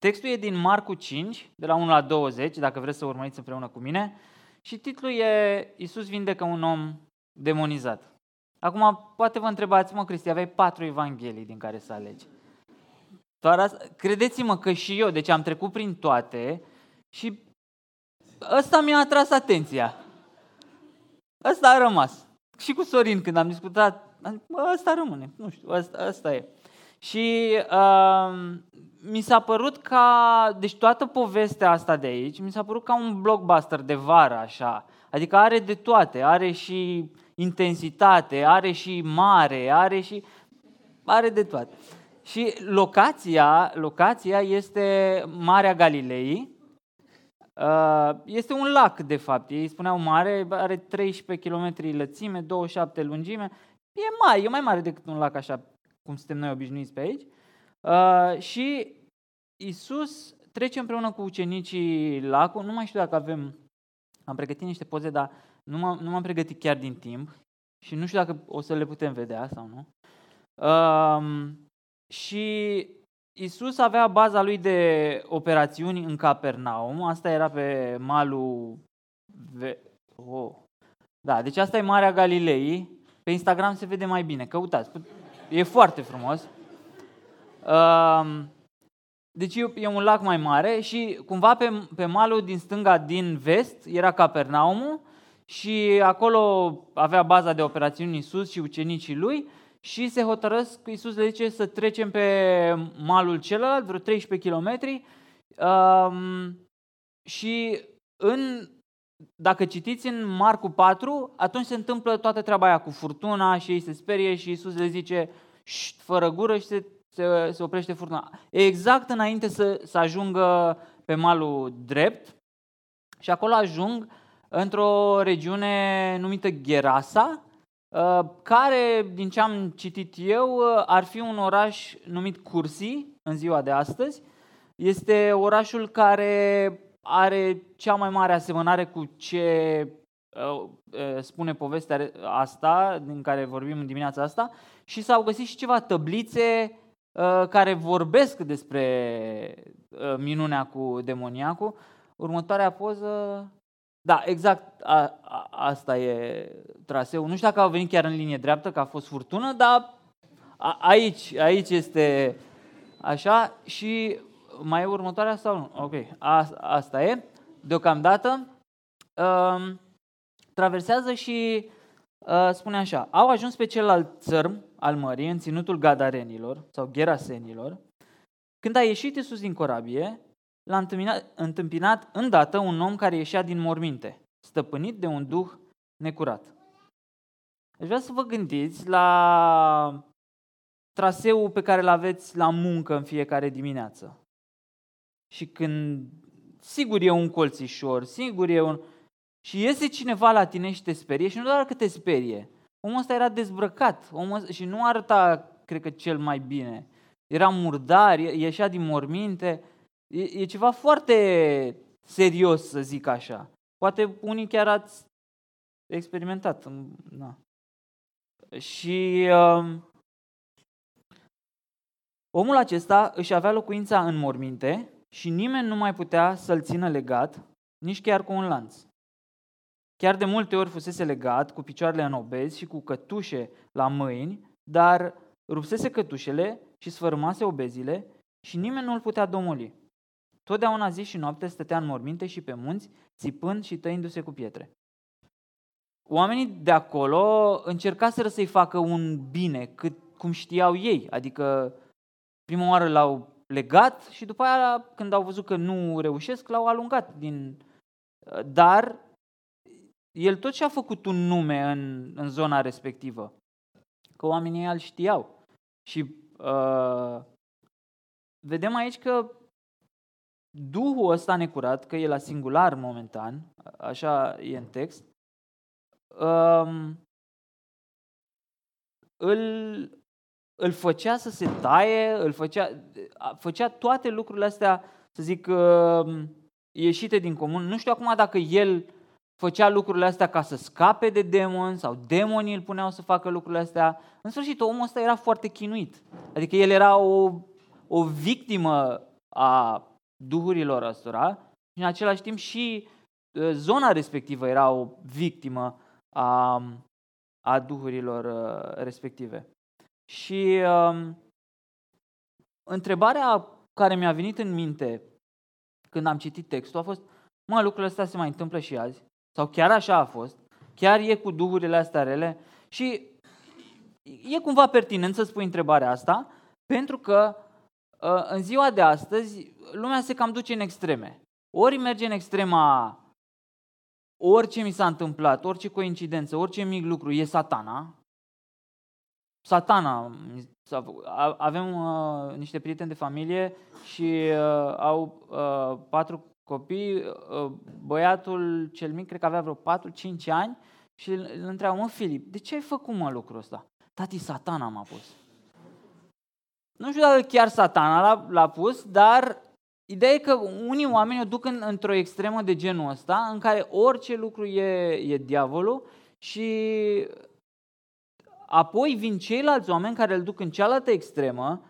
Textul e din Marcu 5, de la 1 la 20, dacă vreți să urmăriți împreună cu mine. Și titlul e Iisus vindecă un om demonizat. Acum, poate vă întrebați, mă, Cristi, aveai patru evanghelii din care să alegi. Doar asta, credeți-mă că și eu, deci am trecut prin toate și ăsta mi-a atras atenția. Ăsta a rămas. Și cu Sorin, când am discutat, ăsta rămâne, nu știu, ăsta, ăsta e. Și uh, mi s-a părut ca, deci toată povestea asta de aici, mi s-a părut ca un blockbuster de vară, așa. Adică are de toate, are și intensitate, are și mare, are și, are de toate. Și locația, locația este Marea Galilei, uh, este un lac, de fapt. Ei spuneau mare, are 13 km lățime, 27 lungime. E mare, e mai mare decât un lac așa, cum suntem noi obișnuiți pe aici. Uh, și Isus trece împreună cu ucenicii lacul. Nu mai știu dacă avem, am pregătit niște poze, dar nu m-am, nu m-am pregătit chiar din timp și nu știu dacă o să le putem vedea sau nu. Uh, și Isus avea baza lui de operațiuni în Capernaum. Asta era pe malul... Ve... Oh. Da, deci asta e Marea Galilei. Pe Instagram se vede mai bine. Căutați. E foarte frumos. Uh, deci e un lac mai mare și cumva pe, pe malul din stânga, din vest, era Capernaumul și acolo avea baza de operațiuni Isus și ucenicii lui și se hotărăsc, Iisus le zice să trecem pe malul celălalt, vreo 13 km, um, și în, dacă citiți în Marcu 4, atunci se întâmplă toată treaba aia cu furtuna și ei se sperie și Iisus le zice fără gură și se, se, se oprește furtuna. Exact înainte să, să ajungă pe malul drept și acolo ajung într-o regiune numită Gerasa, Uh, care, din ce am citit eu, uh, ar fi un oraș numit Cursi în ziua de astăzi. Este orașul care are cea mai mare asemănare cu ce uh, spune povestea asta, din care vorbim în dimineața asta, și s-au găsit și ceva tăblițe care vorbesc despre minunea cu demoniacul. Următoarea poză da, exact a, a, asta e traseul. Nu știu dacă au venit chiar în linie dreaptă, că a fost furtună, dar a, aici, aici este așa și mai e următoarea sau nu? Ok, a, asta e. Deocamdată um, traversează și uh, spune așa, au ajuns pe celălalt țărm al mării, în ținutul Gadarenilor sau Gerasenilor. Când a ieșit Iisus din corabie, l-a întâmpinat, întâmpinat îndată un om care ieșea din morminte, stăpânit de un duh necurat. Aș vrea să vă gândiți la traseul pe care îl aveți la muncă în fiecare dimineață. Și când, sigur e un colțișor, sigur e un... Și iese cineva la tine și te sperie și nu doar că te sperie. Omul ăsta era dezbrăcat omul ăsta, și nu arăta, cred că, cel mai bine. Era murdar, ieșea din morminte E, e ceva foarte serios, să zic așa. Poate unii chiar ați experimentat. Na. Și uh, omul acesta își avea locuința în morminte și nimeni nu mai putea să-l țină legat, nici chiar cu un lanț. Chiar de multe ori fusese legat cu picioarele în obezi și cu cătușe la mâini, dar rupsese cătușele și sfărâmase obezile și nimeni nu îl putea domoli. Totdeauna zi și noapte stătea în morminte și pe munți, țipând și tăindu-se cu pietre. Oamenii de acolo încercaseră să-i facă un bine, cât cum știau ei, adică prima oară l-au legat și după aia, când au văzut că nu reușesc, l-au alungat din... Dar el tot și-a făcut un nume în, în zona respectivă, că oamenii îl știau. Și uh, vedem aici că Duhul ăsta necurat, că e la singular momentan, așa e în text, um, îl, îl făcea să se taie, îl făcea, făcea toate lucrurile astea, să zic, um, ieșite din comun. Nu știu acum dacă el făcea lucrurile astea ca să scape de demoni sau demonii îl puneau să facă lucrurile astea. În sfârșit, omul ăsta era foarte chinuit. Adică el era o, o victimă a duhurilor ăstora și în același timp și uh, zona respectivă era o victimă a, a duhurilor uh, respective. Și um, întrebarea care mi-a venit în minte când am citit textul a fost, mă, lucrurile astea se mai întâmplă și azi? Sau chiar așa a fost? Chiar e cu duhurile astea rele? Și e cumva pertinent să spui întrebarea asta, pentru că uh, în ziua de astăzi lumea se cam duce în extreme. Ori merge în extrema orice mi s-a întâmplat, orice coincidență, orice mic lucru e satana. Satana. Avem uh, niște prieteni de familie și uh, au uh, patru copii. Uh, băiatul cel mic, cred că avea vreo 4-5 ani și îl întreabă, mă, Filip, de ce ai făcut, mă, lucrul ăsta? Tati, satana m-a pus. Nu știu dacă chiar satana l-a, l-a pus, dar ideea e că unii oameni o duc în, într-o extremă de genul ăsta, în care orice lucru e, e diavolul și apoi vin ceilalți oameni care îl duc în cealaltă extremă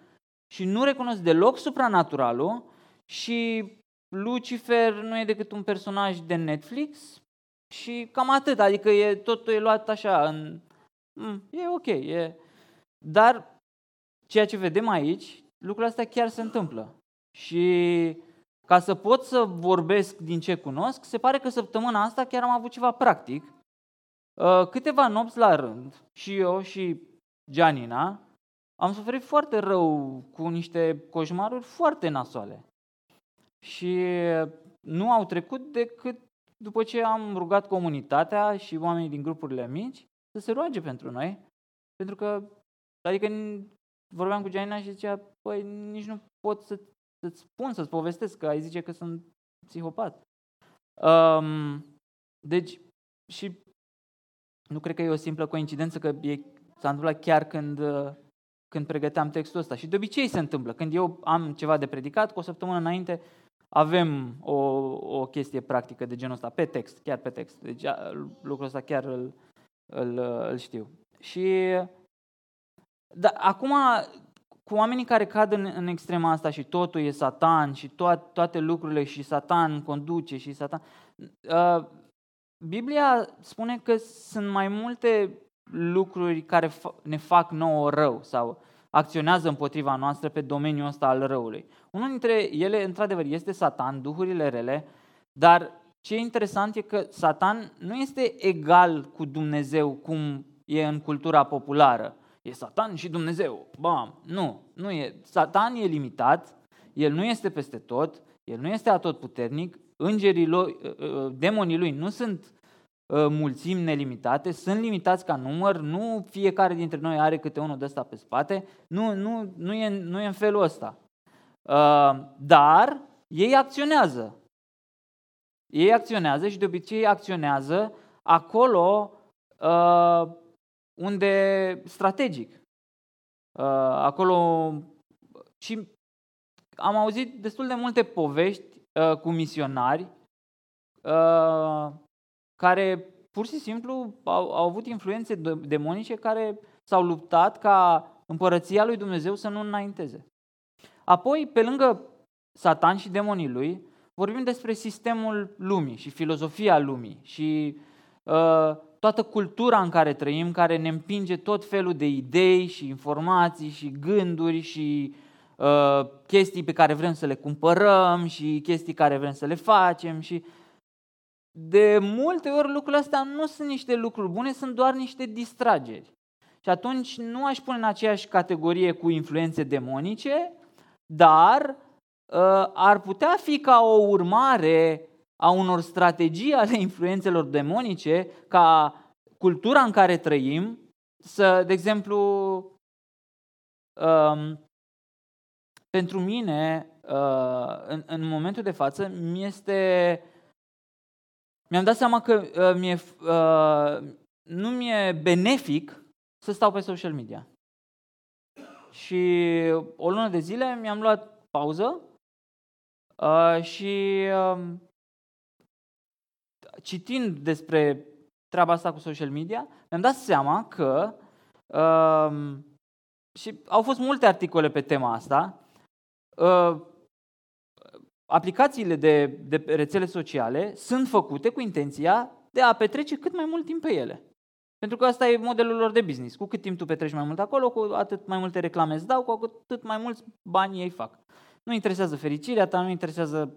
și nu recunosc deloc supranaturalul și Lucifer nu e decât un personaj de Netflix și cam atât, adică e, totul e luat așa, în, mm, e ok, e... dar ceea ce vedem aici, lucrurile astea chiar se întâmplă. Și ca să pot să vorbesc din ce cunosc, se pare că săptămâna asta chiar am avut ceva practic. Uh, câteva nopți la rând, și eu și Gianina, am suferit foarte rău cu niște coșmaruri foarte nasoale. Și nu au trecut decât după ce am rugat comunitatea și oamenii din grupurile mici să se roage pentru noi. Pentru că, adică vorbeam cu Gianina și zicea, păi nici nu pot să, să-ți spun, să-ți povestesc, că ai zice că sunt psihopat. Um, deci, și nu cred că e o simplă coincidență că e, s-a întâmplat chiar când, când pregăteam textul ăsta. Și de obicei se întâmplă. Când eu am ceva de predicat, cu o săptămână înainte avem o, o chestie practică de genul ăsta, pe text, chiar pe text. Deci lucrul ăsta chiar îl, îl, îl știu. Și da, acum, cu oamenii care cad în, în extrema asta și totul e satan și to- toate lucrurile și satan conduce și satan... Uh, Biblia spune că sunt mai multe lucruri care ne fac nouă rău sau acționează împotriva noastră pe domeniul ăsta al răului. Unul dintre ele, într-adevăr, este Satan, duhurile rele, dar ce e interesant e că Satan nu este egal cu Dumnezeu cum e în cultura populară. E Satan și Dumnezeu. Bam! Nu, nu e. Satan e limitat, el nu este peste tot, el nu este atotputernic, îngerii lui, ă, ă, demonii lui nu sunt ă, mulțimi nelimitate, sunt limitați ca număr, nu fiecare dintre noi are câte unul de ăsta pe spate, nu, nu, nu, e, nu e în felul ăsta. Dar ei acționează. Ei acționează și de obicei acționează acolo unde strategic. Uh, acolo și am auzit destul de multe povești uh, cu misionari uh, care pur și simplu au, au avut influențe demonice care s-au luptat ca împărăția lui Dumnezeu să nu înainteze. Apoi, pe lângă Satan și demonii lui, vorbim despre sistemul lumii și filozofia lumii și uh, toată cultura în care trăim, care ne împinge tot felul de idei și informații și gânduri și uh, chestii pe care vrem să le cumpărăm și chestii care vrem să le facem și de multe ori lucrurile astea nu sunt niște lucruri bune, sunt doar niște distrageri. Și atunci nu aș pune în aceeași categorie cu influențe demonice, dar uh, ar putea fi ca o urmare a unor strategii ale influențelor demonice, ca cultura în care trăim, să, de exemplu, um, pentru mine, uh, în, în momentul de față, mi este. Mi-am dat seama că uh, mie, uh, nu mi-e benefic să stau pe social media. Și o lună de zile mi-am luat pauză uh, și uh, citind despre treaba asta cu social media, mi-am dat seama că uh, și au fost multe articole pe tema asta. Uh, aplicațiile de, de rețele sociale sunt făcute cu intenția de a petrece cât mai mult timp pe ele. Pentru că asta e modelul lor de business. Cu cât timp tu petreci mai mult acolo, cu atât mai multe reclame îți dau, cu atât mai mulți bani ei fac. Nu interesează fericirea ta, nu interesează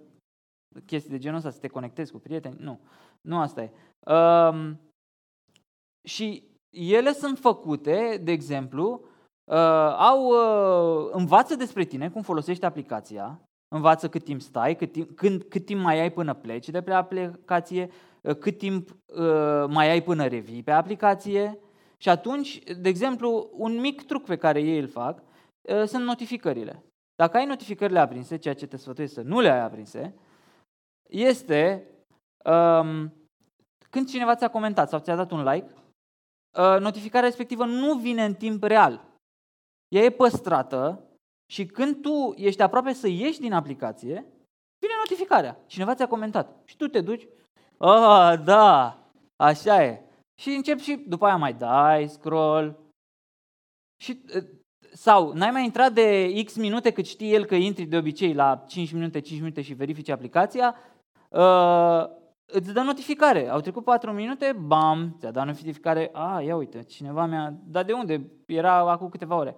chestii de genul ăsta, să te conectezi cu prieteni, nu. Nu asta e. Um, și ele sunt făcute, de exemplu, uh, au, uh, învață despre tine, cum folosești aplicația, învață cât timp stai, cât timp, când, cât timp mai ai până pleci de pe aplicație, uh, cât timp uh, mai ai până revii pe aplicație. Și atunci, de exemplu, un mic truc pe care ei îl fac uh, sunt notificările. Dacă ai notificările aprinse, ceea ce te sfătuiesc să nu le ai aprinse, este um, când cineva ți-a comentat sau ți-a dat un like, uh, notificarea respectivă nu vine în timp real. Ea e păstrată și când tu ești aproape să ieși din aplicație, vine notificarea. Cineva ți-a comentat. Și tu te duci, ah, da, așa e. Și începi și după aia mai dai scroll. Și, uh, sau n-ai mai intrat de X minute cât știe el că intri de obicei la 5 minute, 5 minute și verifici aplicația, uh, îți dă notificare. Au trecut 4 minute, bam, ți-a dat notificare, a, ia uite, cineva mi-a... Dar de unde? Era acum câteva ore.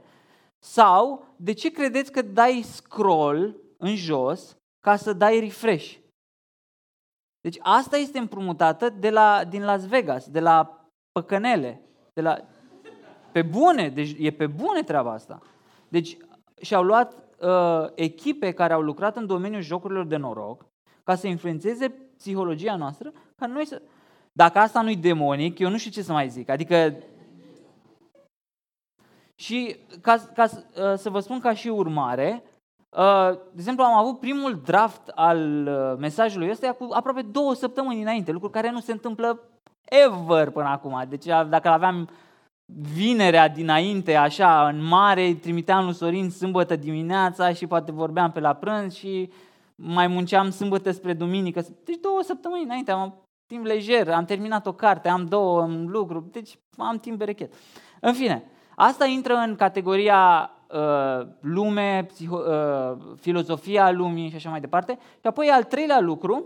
Sau, de ce credeți că dai scroll în jos ca să dai refresh? Deci asta este împrumutată de la, din Las Vegas, de la păcănele, de la... Pe bune, deci e pe bune treaba asta. Deci și-au luat uh, echipe care au lucrat în domeniul jocurilor de noroc ca să influențeze psihologia noastră, ca noi să... Dacă asta nu-i demonic, eu nu știu ce să mai zic. Adică și ca, ca uh, să vă spun ca și urmare, uh, de exemplu, am avut primul draft al uh, mesajului ăsta cu aproape două săptămâni înainte, lucruri care nu se întâmplă ever până acum. Deci dacă aveam vinerea dinainte, așa, în mare, trimiteam lui Sorin sâmbătă dimineața și poate vorbeam pe la prânz și mai munceam sâmbătă spre duminică. Deci două săptămâni înainte, am timp lejer, am terminat o carte, am două în lucru, deci am timp berechet. În fine, Asta intră în categoria uh, lume, psiho, uh, filozofia lumii și așa mai departe. Și apoi al treilea lucru,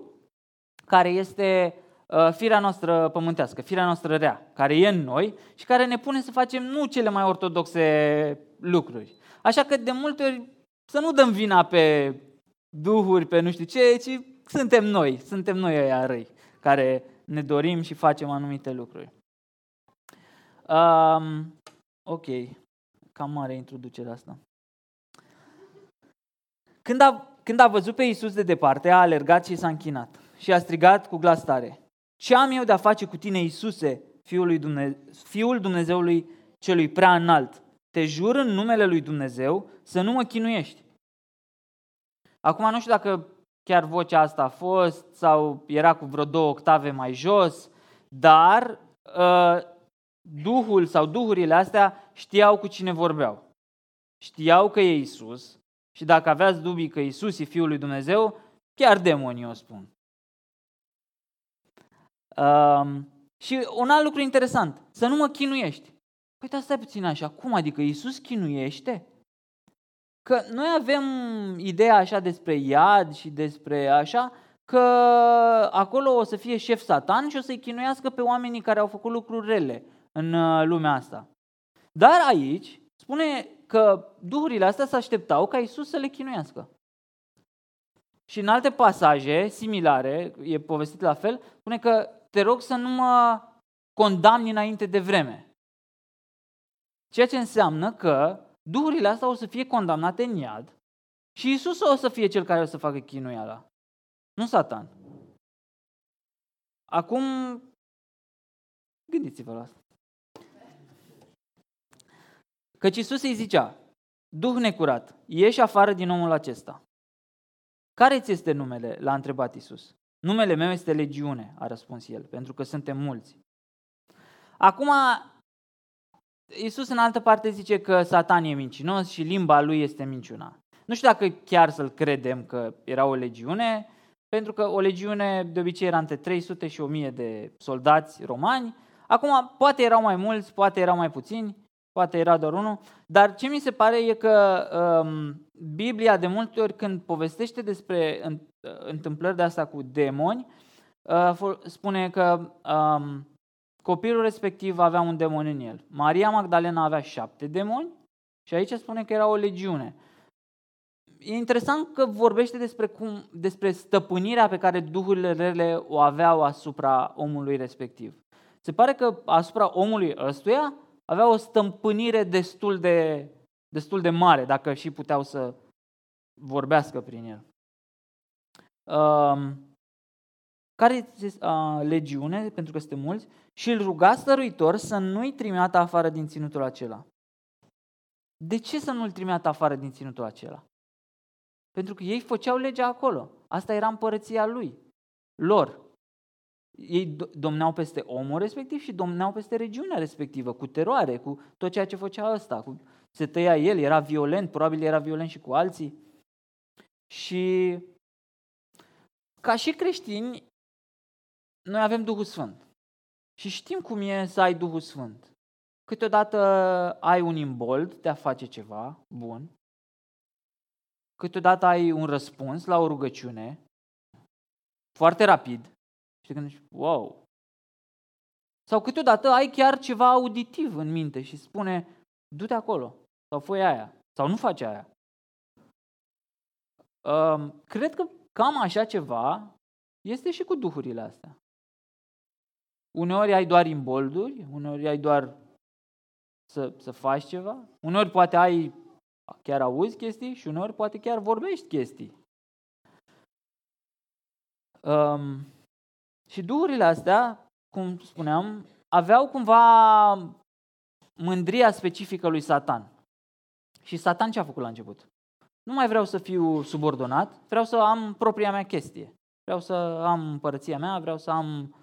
care este uh, firea noastră pământească, firea noastră rea, care e în noi și care ne pune să facem nu cele mai ortodoxe lucruri. Așa că de multe ori să nu dăm vina pe duhuri, pe nu știu ce, ci suntem noi, suntem noi aia răi, care ne dorim și facem anumite lucruri. Um, Ok, cam mare introducerea asta. Când a, când a văzut pe Iisus de departe, a alergat și s-a închinat și a strigat cu glas tare. Ce am eu de-a face cu tine, Iisuse, Fiul, lui Dumnezeu, Fiul Dumnezeului celui prea înalt? Te jur în numele lui Dumnezeu să nu mă chinuiești. Acum nu știu dacă chiar vocea asta a fost sau era cu vreo două octave mai jos, dar uh, Duhul sau duhurile astea știau cu cine vorbeau. Știau că e Isus și dacă aveați dubii că Isus e Fiul lui Dumnezeu, chiar demonii o spun. Um, și un alt lucru interesant, să nu mă chinuiești. Păi dar stai puțin așa, cum adică Isus chinuiește? Că noi avem ideea așa despre iad și despre așa, că acolo o să fie șef satan și o să-i chinuiască pe oamenii care au făcut lucruri rele în uh, lumea asta. Dar aici spune că duhurile astea se așteptau ca Isus să le chinuiască. Și în alte pasaje similare, e povestit la fel, spune că te rog să nu mă condamni înainte de vreme. Ceea ce înseamnă că duhurile astea o să fie condamnate în iad și Isus o să fie cel care o să facă chinuiala. Nu Satan. Acum, gândiți-vă la asta. Căci Iisus îi zicea, Duh necurat, ieși afară din omul acesta. Care ți este numele? L-a întrebat Iisus. Numele meu este Legiune, a răspuns el, pentru că suntem mulți. Acum, Iisus în altă parte zice că Satan e mincinos și limba lui este minciuna. Nu știu dacă chiar să-l credem că era o legiune, pentru că o legiune de obicei era între 300 și 1000 de soldați romani. Acum, poate erau mai mulți, poate erau mai puțini, poate era doar unul, dar ce mi se pare e că um, Biblia de multe ori când povestește despre întâmplări de asta cu demoni, uh, spune că um, copilul respectiv avea un demon în el. Maria Magdalena avea șapte demoni și aici spune că era o legiune. E interesant că vorbește despre, cum, despre stăpânirea pe care duhurile rele o aveau asupra omului respectiv. Se pare că asupra omului ăstuia avea o stăpânire destul de, destul de mare, dacă și puteau să vorbească prin el. Um, care uh, legiune, pentru că suntem mulți, și îl ruga stăruitor să nu-i trimeată afară din ținutul acela. De ce să nu-l trimeată afară din ținutul acela? Pentru că ei făceau legea acolo. Asta era împărăția lui, lor. Ei domneau peste omul respectiv și domneau peste regiunea respectivă, cu teroare, cu tot ceea ce făcea ăsta. Cu, se tăia el, era violent, probabil era violent și cu alții. Și ca și creștini, noi avem Duhul Sfânt. Și știm cum e să ai Duhul Sfânt. Câteodată ai un imbold de a face ceva bun, câteodată ai un răspuns la o rugăciune foarte rapid și când zici, wow. Sau câteodată ai chiar ceva auditiv în minte și spune, du-te acolo sau fă aia sau nu faci aia. Um, cred că cam așa ceva este și cu duhurile astea. Uneori ai doar imbolduri, uneori ai doar să, să faci ceva, uneori poate ai chiar auzi chestii și uneori poate chiar vorbești chestii. Um, și duhurile astea, cum spuneam, aveau cumva mândria specifică lui Satan. Și Satan ce a făcut la început? Nu mai vreau să fiu subordonat, vreau să am propria mea chestie. Vreau să am împărăția mea, vreau să am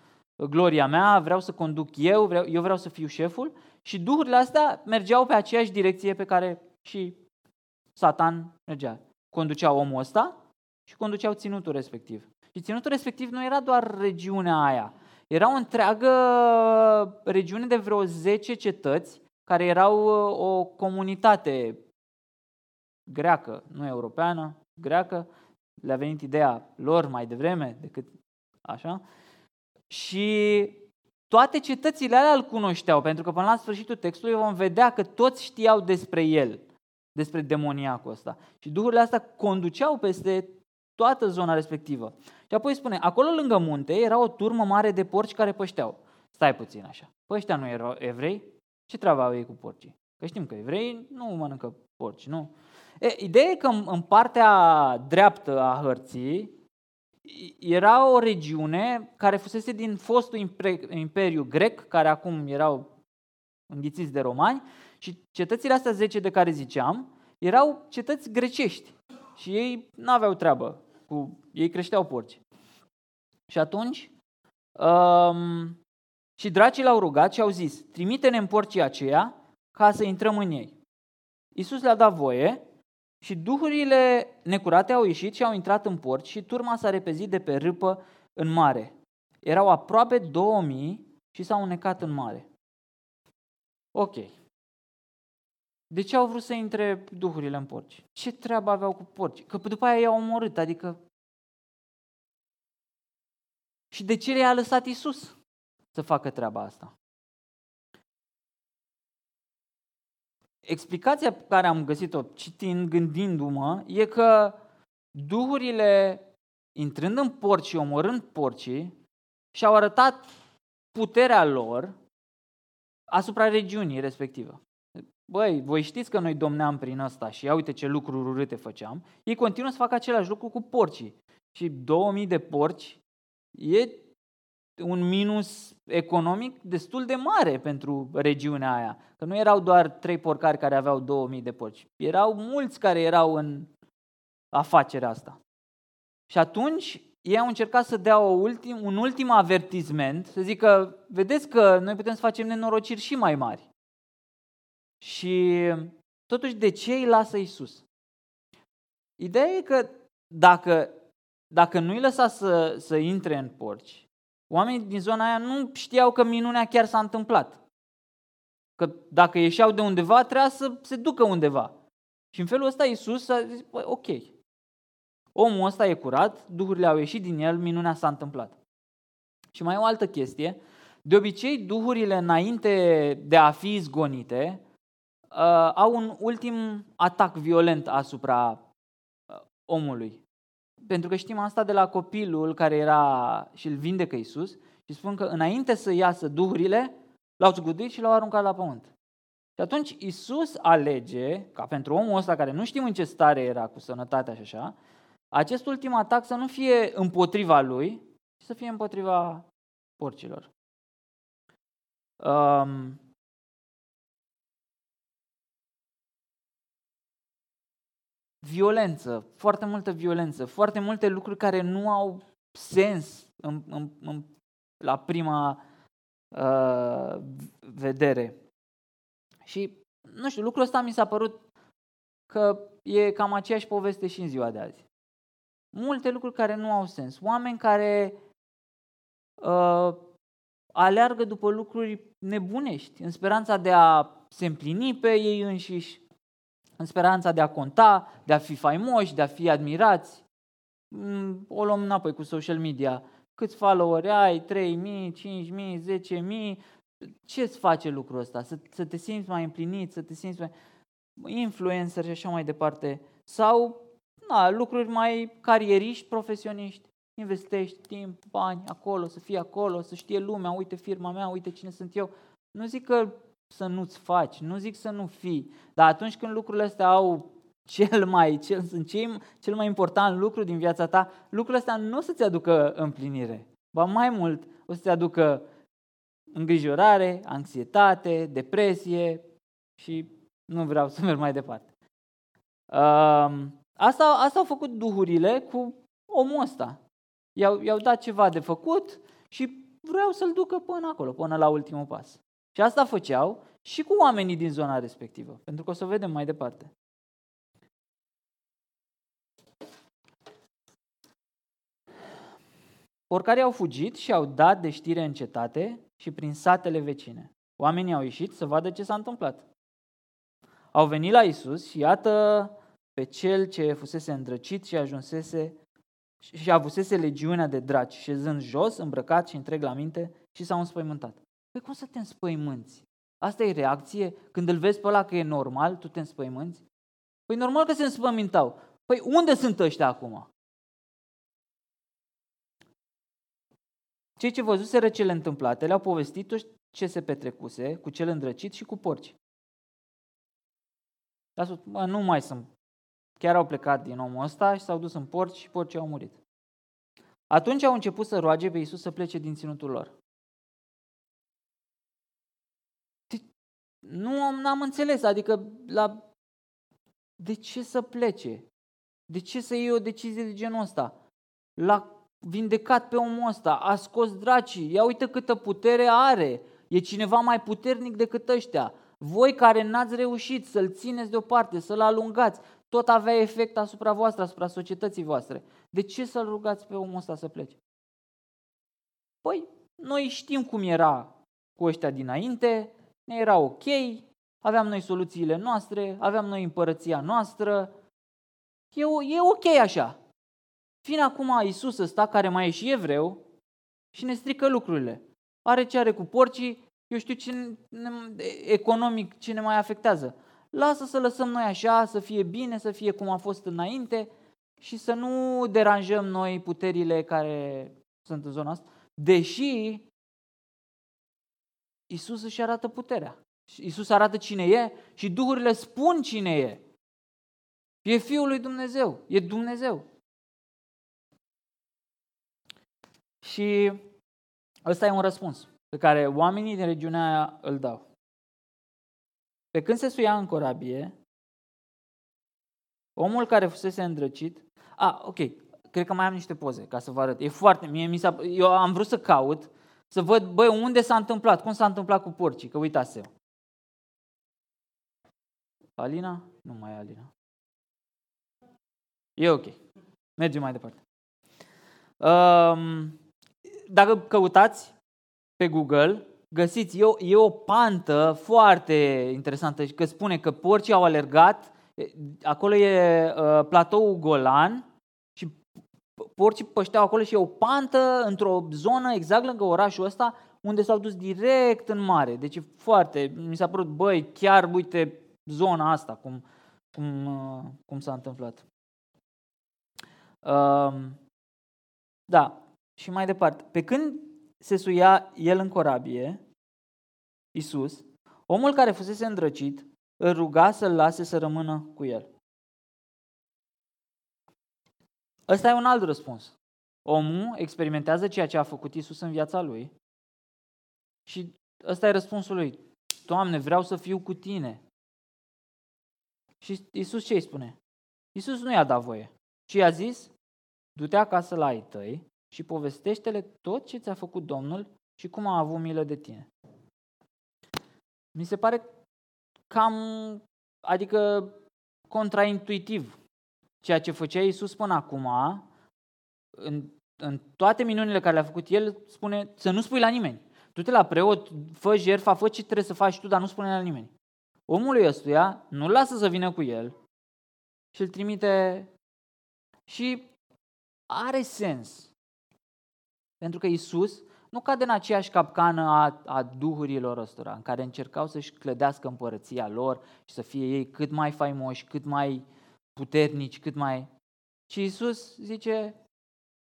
gloria mea, vreau să conduc eu, vreau, eu vreau să fiu șeful. Și duhurile astea mergeau pe aceeași direcție pe care și Satan mergea. Conducea omul ăsta și conduceau ținutul respectiv. Și ținutul respectiv nu era doar regiunea aia. Era o întreagă regiune de vreo 10 cetăți care erau uh, o comunitate greacă, nu europeană, greacă. Le-a venit ideea lor mai devreme decât așa. Și toate cetățile alea îl cunoșteau, pentru că până la sfârșitul textului vom vedea că toți știau despre el, despre demoniacul ăsta. Și duhurile astea conduceau peste toată zona respectivă. Și apoi spune, acolo lângă munte era o turmă mare de porci care pășteau. Stai puțin așa. Păi ăștia nu erau evrei? Ce treabă au ei cu porcii? Că știm că evrei nu mănâncă porci, nu? E, ideea e că în partea dreaptă a hărții era o regiune care fusese din fostul imperiu grec, care acum erau înghițiți de romani, și cetățile astea 10 de care ziceam erau cetăți grecești și ei nu aveau treabă cu... ei creșteau porci. Și atunci um, și dracii l-au rugat și au zis, trimite-ne în porcii aceia ca să intrăm în ei. Iisus le-a dat voie și duhurile necurate au ieșit și au intrat în porci și turma s-a repezit de pe râpă în mare. Erau aproape 2000 și s-au necat în mare. Ok. De ce au vrut să intre duhurile în porci? Ce treabă aveau cu porci? Că după aia i-au omorât, adică... Și de ce le-a lăsat Isus să facă treaba asta? explicația pe care am găsit-o citind, gândindu-mă, e că duhurile, intrând în porci și omorând porcii, și-au arătat puterea lor asupra regiunii respectivă. Băi, voi știți că noi domneam prin ăsta și ia uite ce lucruri urâte făceam. Ei continuă să facă același lucru cu porcii. Și 2000 de porci e un minus economic destul de mare pentru regiunea aia. Că nu erau doar trei porcari care aveau 2000 de porci. Erau mulți care erau în afacerea asta. Și atunci ei au încercat să dea o ultim, un ultim avertisment, să zică, vedeți că noi putem să facem nenorociri și mai mari. Și totuși, de ce îi lasă Isus? Ideea e că dacă, dacă nu îi lăsa să, să intre în porci, Oamenii din zona aia nu știau că minunea chiar s-a întâmplat. Că dacă ieșeau de undeva, trebuia să se ducă undeva. Și în felul ăsta Iisus a zis, bă, ok, omul ăsta e curat, duhurile au ieșit din el, minunea s-a întâmplat. Și mai e o altă chestie, de obicei duhurile înainte de a fi zgonite uh, au un ultim atac violent asupra uh, omului. Pentru că știm asta de la copilul care era și îl vindecă Iisus și spun că înainte să iasă duhurile, l-au zgudit și l-au aruncat la pământ. Și atunci Isus alege, ca pentru omul ăsta care nu știm în ce stare era cu sănătatea și așa, acest ultim atac să nu fie împotriva lui, ci să fie împotriva porcilor. Um, violență, foarte multă violență, foarte multe lucruri care nu au sens în, în, în, la prima uh, vedere. Și, nu știu, lucrul ăsta mi s-a părut că e cam aceeași poveste și în ziua de azi. Multe lucruri care nu au sens. Oameni care uh, aleargă după lucruri nebunești, în speranța de a se împlini pe ei înșiși, în speranța de a conta, de a fi faimoși, de a fi admirați. Mm, o luăm înapoi cu social media. Câți followeri ai? 3.000, 5.000, 10.000? Ce îți face lucrul ăsta? Să, să te simți mai împlinit, să te simți mai influencer și așa mai departe. Sau na, lucruri mai carieriști, profesioniști. Investești timp, bani acolo, să fii acolo, să știe lumea, uite firma mea, uite cine sunt eu. Nu zic că să nu-ți faci, nu zic să nu fii, dar atunci când lucrurile astea au cel mai, cel, sunt cei, cel mai important lucru din viața ta, lucrurile astea nu o să-ți aducă împlinire. Ba mai mult, o să-ți aducă îngrijorare, anxietate, depresie și nu vreau să merg mai departe. Asta, asta au făcut duhurile cu omul ăsta. I-au, i-au dat ceva de făcut și vreau să-l ducă până acolo, până la ultimul pas. Și asta făceau și cu oamenii din zona respectivă, pentru că o să vedem mai departe. Porcarii au fugit și au dat de știre în cetate și prin satele vecine. Oamenii au ieșit să vadă ce s-a întâmplat. Au venit la Isus și iată pe cel ce fusese îndrăcit și ajunsese și avusese legiunea de draci, șezând jos, îmbrăcat și întreg la minte și s-au înspăimântat. Păi cum să te înspăimânți? Asta e reacție? Când îl vezi pe ăla că e normal, tu te înspăimânți? Păi normal că se înspăimântau. Păi unde sunt ăștia acum? Cei ce văzuseră cele întâmplate le-au povestit ce se petrecuse cu cel îndrăcit și cu porci. Dar spus, bă, nu mai sunt. Chiar au plecat din omul ăsta și s-au dus în porci și porcii au murit. Atunci au început să roage pe Iisus să plece din ținutul lor. Nu am înțeles, adică la... de ce să plece? De ce să iei o decizie de genul ăsta? L-a vindecat pe omul ăsta, a scos dracii, ia uite câtă putere are, e cineva mai puternic decât ăștia. Voi care n-ați reușit să-l țineți deoparte, să-l alungați, tot avea efect asupra voastră, asupra societății voastre. De ce să-l rugați pe omul ăsta să plece? Păi, noi știm cum era cu ăștia dinainte, ne era ok, aveam noi soluțiile noastre, aveam noi împărăția noastră, e, e ok așa. Vine acum Iisus ăsta, care mai e și evreu, și ne strică lucrurile. Are ce are cu porcii, eu știu ce ne, economic ce ne mai afectează. Lasă să lăsăm noi așa, să fie bine, să fie cum a fost înainte și să nu deranjăm noi puterile care sunt în zona asta. Deși Isus își arată puterea. Isus arată cine e și duhurile spun cine e. E Fiul lui Dumnezeu, e Dumnezeu. Și ăsta e un răspuns pe care oamenii din regiunea aia îl dau. Pe când se suia în corabie, omul care fusese îndrăcit, a, ok, cred că mai am niște poze ca să vă arăt. E foarte, mie mi s-a, eu am vrut să caut, să văd, băi, unde s-a întâmplat, cum s-a întâmplat cu porcii, că uitați Alina? Nu mai e Alina. E ok. Mergem mai departe. Um, dacă căutați pe Google găsiți, e o, e o pantă foarte interesantă, că spune că porcii au alergat, acolo e uh, platoul Golan și porcii pășteau acolo și e o pantă într-o zonă exact lângă orașul ăsta unde s-au dus direct în mare. Deci e foarte, mi s-a părut, băi, chiar uite zona asta, cum, cum, uh, cum s-a întâmplat. Uh, da, și mai departe. Pe când se suia el în corabie, Isus, omul care fusese îndrăcit îl ruga să-l lase să rămână cu el. Ăsta e un alt răspuns. Omul experimentează ceea ce a făcut Isus în viața lui și ăsta e răspunsul lui. Doamne, vreau să fiu cu tine. Și Isus ce îi spune? Isus nu i-a dat voie, ci i-a zis, du-te acasă la ai tăi și povestește-le tot ce ți-a făcut Domnul și cum a avut milă de tine. Mi se pare cam, adică contraintuitiv ceea ce făcea Iisus până acum, în, în toate minunile care le-a făcut El, spune să nu spui la nimeni. Tu te la preot, fă jertfa, fă ce trebuie să faci tu, dar nu spune la nimeni. Omului ăstuia nu lasă să vină cu el și îl trimite și are sens. Pentru că Isus nu cade în aceeași capcană a, a duhurilor ăstora, în care încercau să-și clădească împărăția lor și să fie ei cât mai faimoși, cât mai puternici, cât mai... Și Isus zice,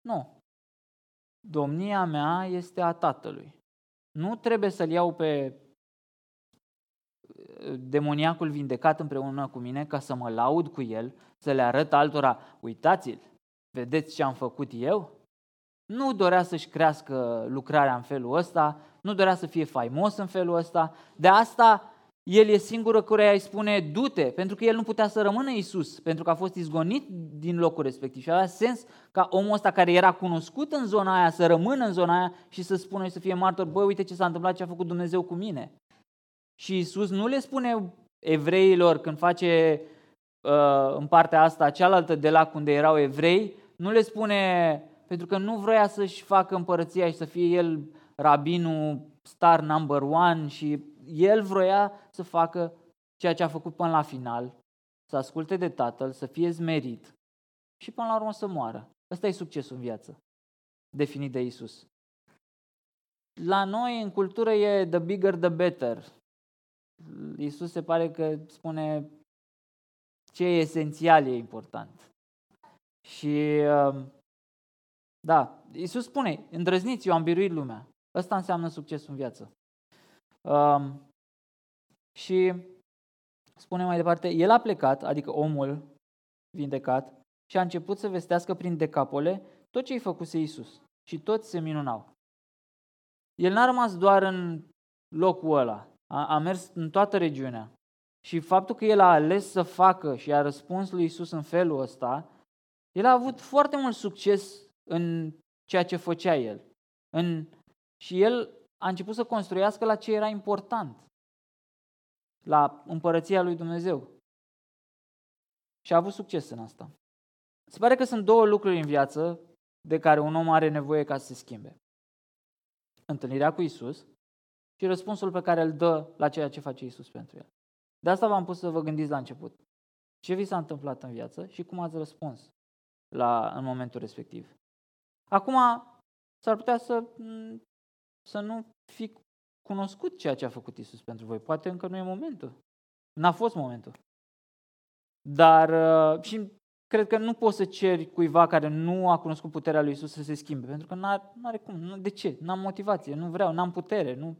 nu, domnia mea este a Tatălui. Nu trebuie să-l iau pe uh, demoniacul vindecat împreună cu mine ca să mă laud cu el, să le arăt altora, uitați-l, vedeți ce am făcut eu? Nu dorea să-și crească lucrarea în felul ăsta, nu dorea să fie faimos în felul ăsta. De asta el e singură care îi spune du-te, pentru că el nu putea să rămână Isus, pentru că a fost izgonit din locul respectiv. Și avea sens ca omul ăsta care era cunoscut în zona aia să rămână în zona aia și să spună și să fie martor, băi, uite ce s-a întâmplat, ce a făcut Dumnezeu cu mine. Și Isus nu le spune evreilor când face uh, în partea asta cealaltă de la unde erau evrei, nu le spune pentru că nu vrea să-și facă împărăția și să fie el rabinul star number one și el vroia să facă ceea ce a făcut până la final, să asculte de tatăl, să fie zmerit și până la urmă să moară. Ăsta e succesul în viață, definit de Isus. La noi, în cultură, e the bigger, the better. Isus se pare că spune ce e esențial e important. Și um, da, Iisus spune, îndrăzniți, eu am biruit lumea. Ăsta înseamnă succesul în viață. Um, și spune mai departe, el a plecat, adică omul vindecat, și a început să vestească prin decapole tot ce i făcuse Iisus. Și toți se minunau. El n-a rămas doar în locul ăla, a, a mers în toată regiunea. Și faptul că el a ales să facă și a răspuns lui Iisus în felul ăsta, el a avut foarte mult succes în ceea ce făcea el. În... Și el a început să construiască la ce era important, la împărăția lui Dumnezeu. Și a avut succes în asta. Se pare că sunt două lucruri în viață de care un om are nevoie ca să se schimbe. Întâlnirea cu Isus și răspunsul pe care îl dă la ceea ce face Isus pentru el. De asta v-am pus să vă gândiți la început. Ce vi s-a întâmplat în viață și cum ați răspuns la, în momentul respectiv. Acum, s-ar putea să, să nu fi cunoscut ceea ce a făcut Isus pentru voi. Poate încă nu e momentul. N-a fost momentul. Dar uh, și cred că nu poți să ceri cuiva care nu a cunoscut puterea lui Isus să se schimbe, pentru că nu are cum. De ce? N-am motivație, nu vreau, n-am putere. Nu.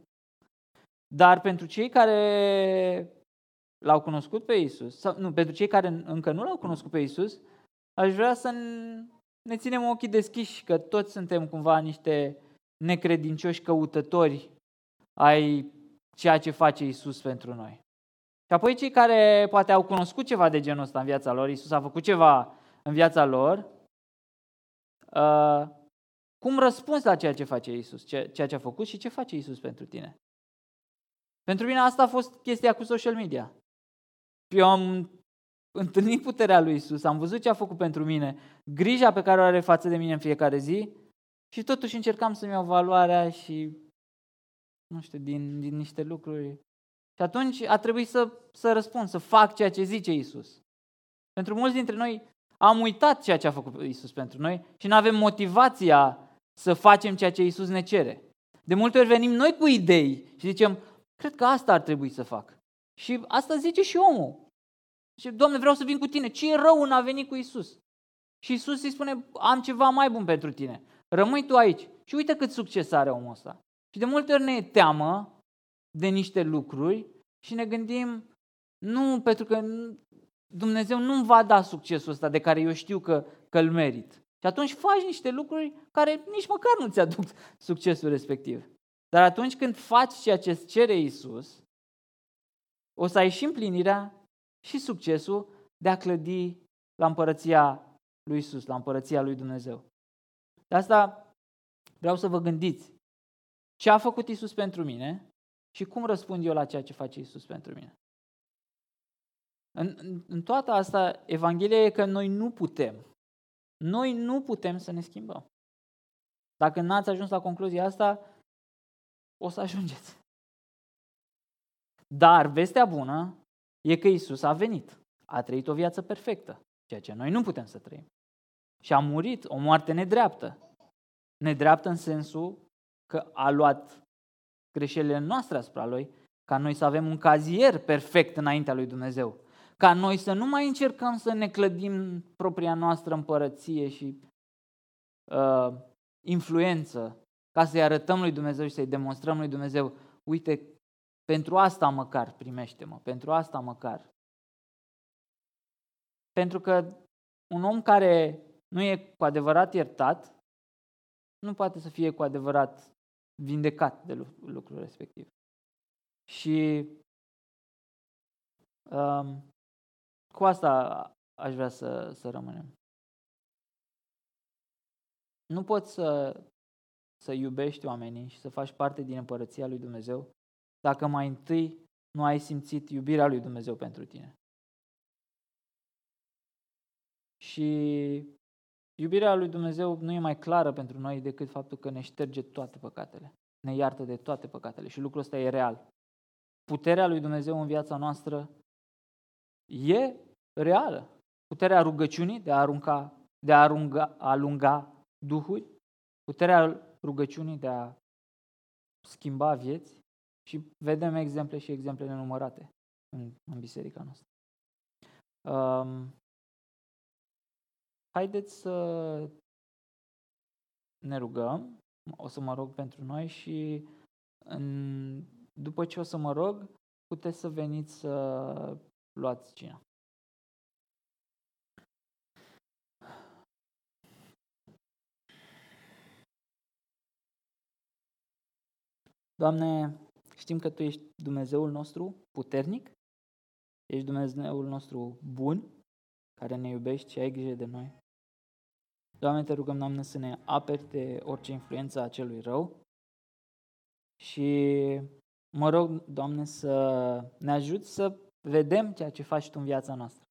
Dar pentru cei care l-au cunoscut pe Isus, sau nu, pentru cei care încă nu l-au cunoscut pe Isus, aș vrea să ne ținem ochii deschiși, că toți suntem cumva niște necredincioși căutători ai ceea ce face Isus pentru noi. Și apoi cei care poate au cunoscut ceva de genul ăsta în viața lor, Isus a făcut ceva în viața lor, uh, cum răspunzi la ceea ce face Isus, ceea ce a făcut și ce face Isus pentru tine? Pentru mine asta a fost chestia cu social media. Eu am întâlnit puterea lui Isus, am văzut ce a făcut pentru mine, grija pe care o are față de mine în fiecare zi și totuși încercam să-mi iau valoarea și nu știu, din, din niște lucruri. Și atunci a trebuit să, să răspund, să fac ceea ce zice Isus. Pentru mulți dintre noi am uitat ceea ce a făcut Isus pentru noi și nu avem motivația să facem ceea ce Isus ne cere. De multe ori venim noi cu idei și zicem, cred că asta ar trebui să fac. Și asta zice și omul. Și, Doamne, vreau să vin cu tine. Ce e rău în a veni cu Isus? Și Isus îi spune, am ceva mai bun pentru tine. Rămâi tu aici. Și uite cât succes are omul ăsta. Și de multe ori ne e teamă de niște lucruri și ne gândim, nu, pentru că Dumnezeu nu-mi va da succesul ăsta de care eu știu că, că îl merit. Și atunci faci niște lucruri care nici măcar nu ți-aduc succesul respectiv. Dar atunci când faci ceea ce îți cere Isus, o să ai și împlinirea și succesul de a clădi la împărăția lui Isus, la împărăția lui Dumnezeu. De asta vreau să vă gândiți ce a făcut Isus pentru mine și cum răspund eu la ceea ce face Isus pentru mine. În, în, în toată asta, Evanghelia e că noi nu putem. Noi nu putem să ne schimbăm. Dacă n-ați ajuns la concluzia asta, o să ajungeți. Dar vestea bună e că Isus a venit. A trăit o viață perfectă, ceea ce noi nu putem să trăim. Și a murit o moarte nedreaptă. Nedreaptă în sensul că a luat greșelile noastre asupra lui, ca noi să avem un cazier perfect înaintea lui Dumnezeu. Ca noi să nu mai încercăm să ne clădim propria noastră împărăție și uh, influență, ca să-i arătăm lui Dumnezeu și să-i demonstrăm lui Dumnezeu, uite, pentru asta măcar primește-mă, pentru asta măcar. Pentru că un om care nu e cu adevărat iertat, nu poate să fie cu adevărat vindecat de lucrul respectiv. Și um, cu asta aș vrea să, să rămânem. Nu poți să, să iubești oamenii și să faci parte din împărăția lui Dumnezeu dacă mai întâi nu ai simțit iubirea lui Dumnezeu pentru tine. Și iubirea lui Dumnezeu nu e mai clară pentru noi decât faptul că ne șterge toate păcatele, ne iartă de toate păcatele și lucrul ăsta e real. Puterea lui Dumnezeu în viața noastră e reală. Puterea rugăciunii de a arunca, de a arunga, alunga duhuri, puterea rugăciunii de a schimba vieți și vedem exemple și exemple nenumărate în, în biserica noastră. Um, haideți să ne rugăm, o să mă rog pentru noi și în, după ce o să mă rog, puteți să veniți să luați cina. Doamne, știm că Tu ești Dumnezeul nostru puternic, ești Dumnezeul nostru bun, care ne iubești și ai grijă de noi. Doamne, te rugăm, Doamne, să ne aperi de orice influență a celui rău și mă rog, Doamne, să ne ajuți să vedem ceea ce faci Tu în viața noastră.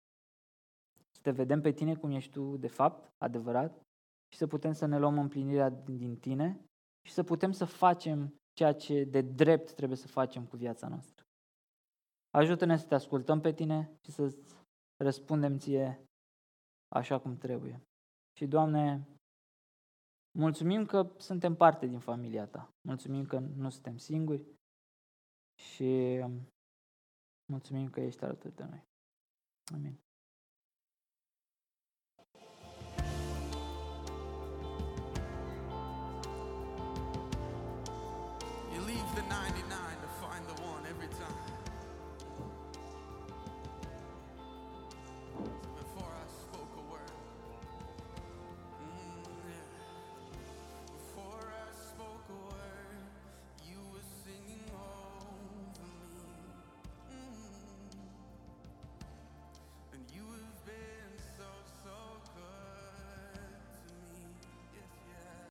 Să te vedem pe Tine cum ești Tu, de fapt, adevărat, și să putem să ne luăm împlinirea din Tine și să putem să facem ceea ce de drept trebuie să facem cu viața noastră. Ajută-ne să te ascultăm pe tine și să răspundem ție așa cum trebuie. Și, Doamne, mulțumim că suntem parte din familia Ta. Mulțumim că nu suntem singuri și mulțumim că ești alături de noi. Amin.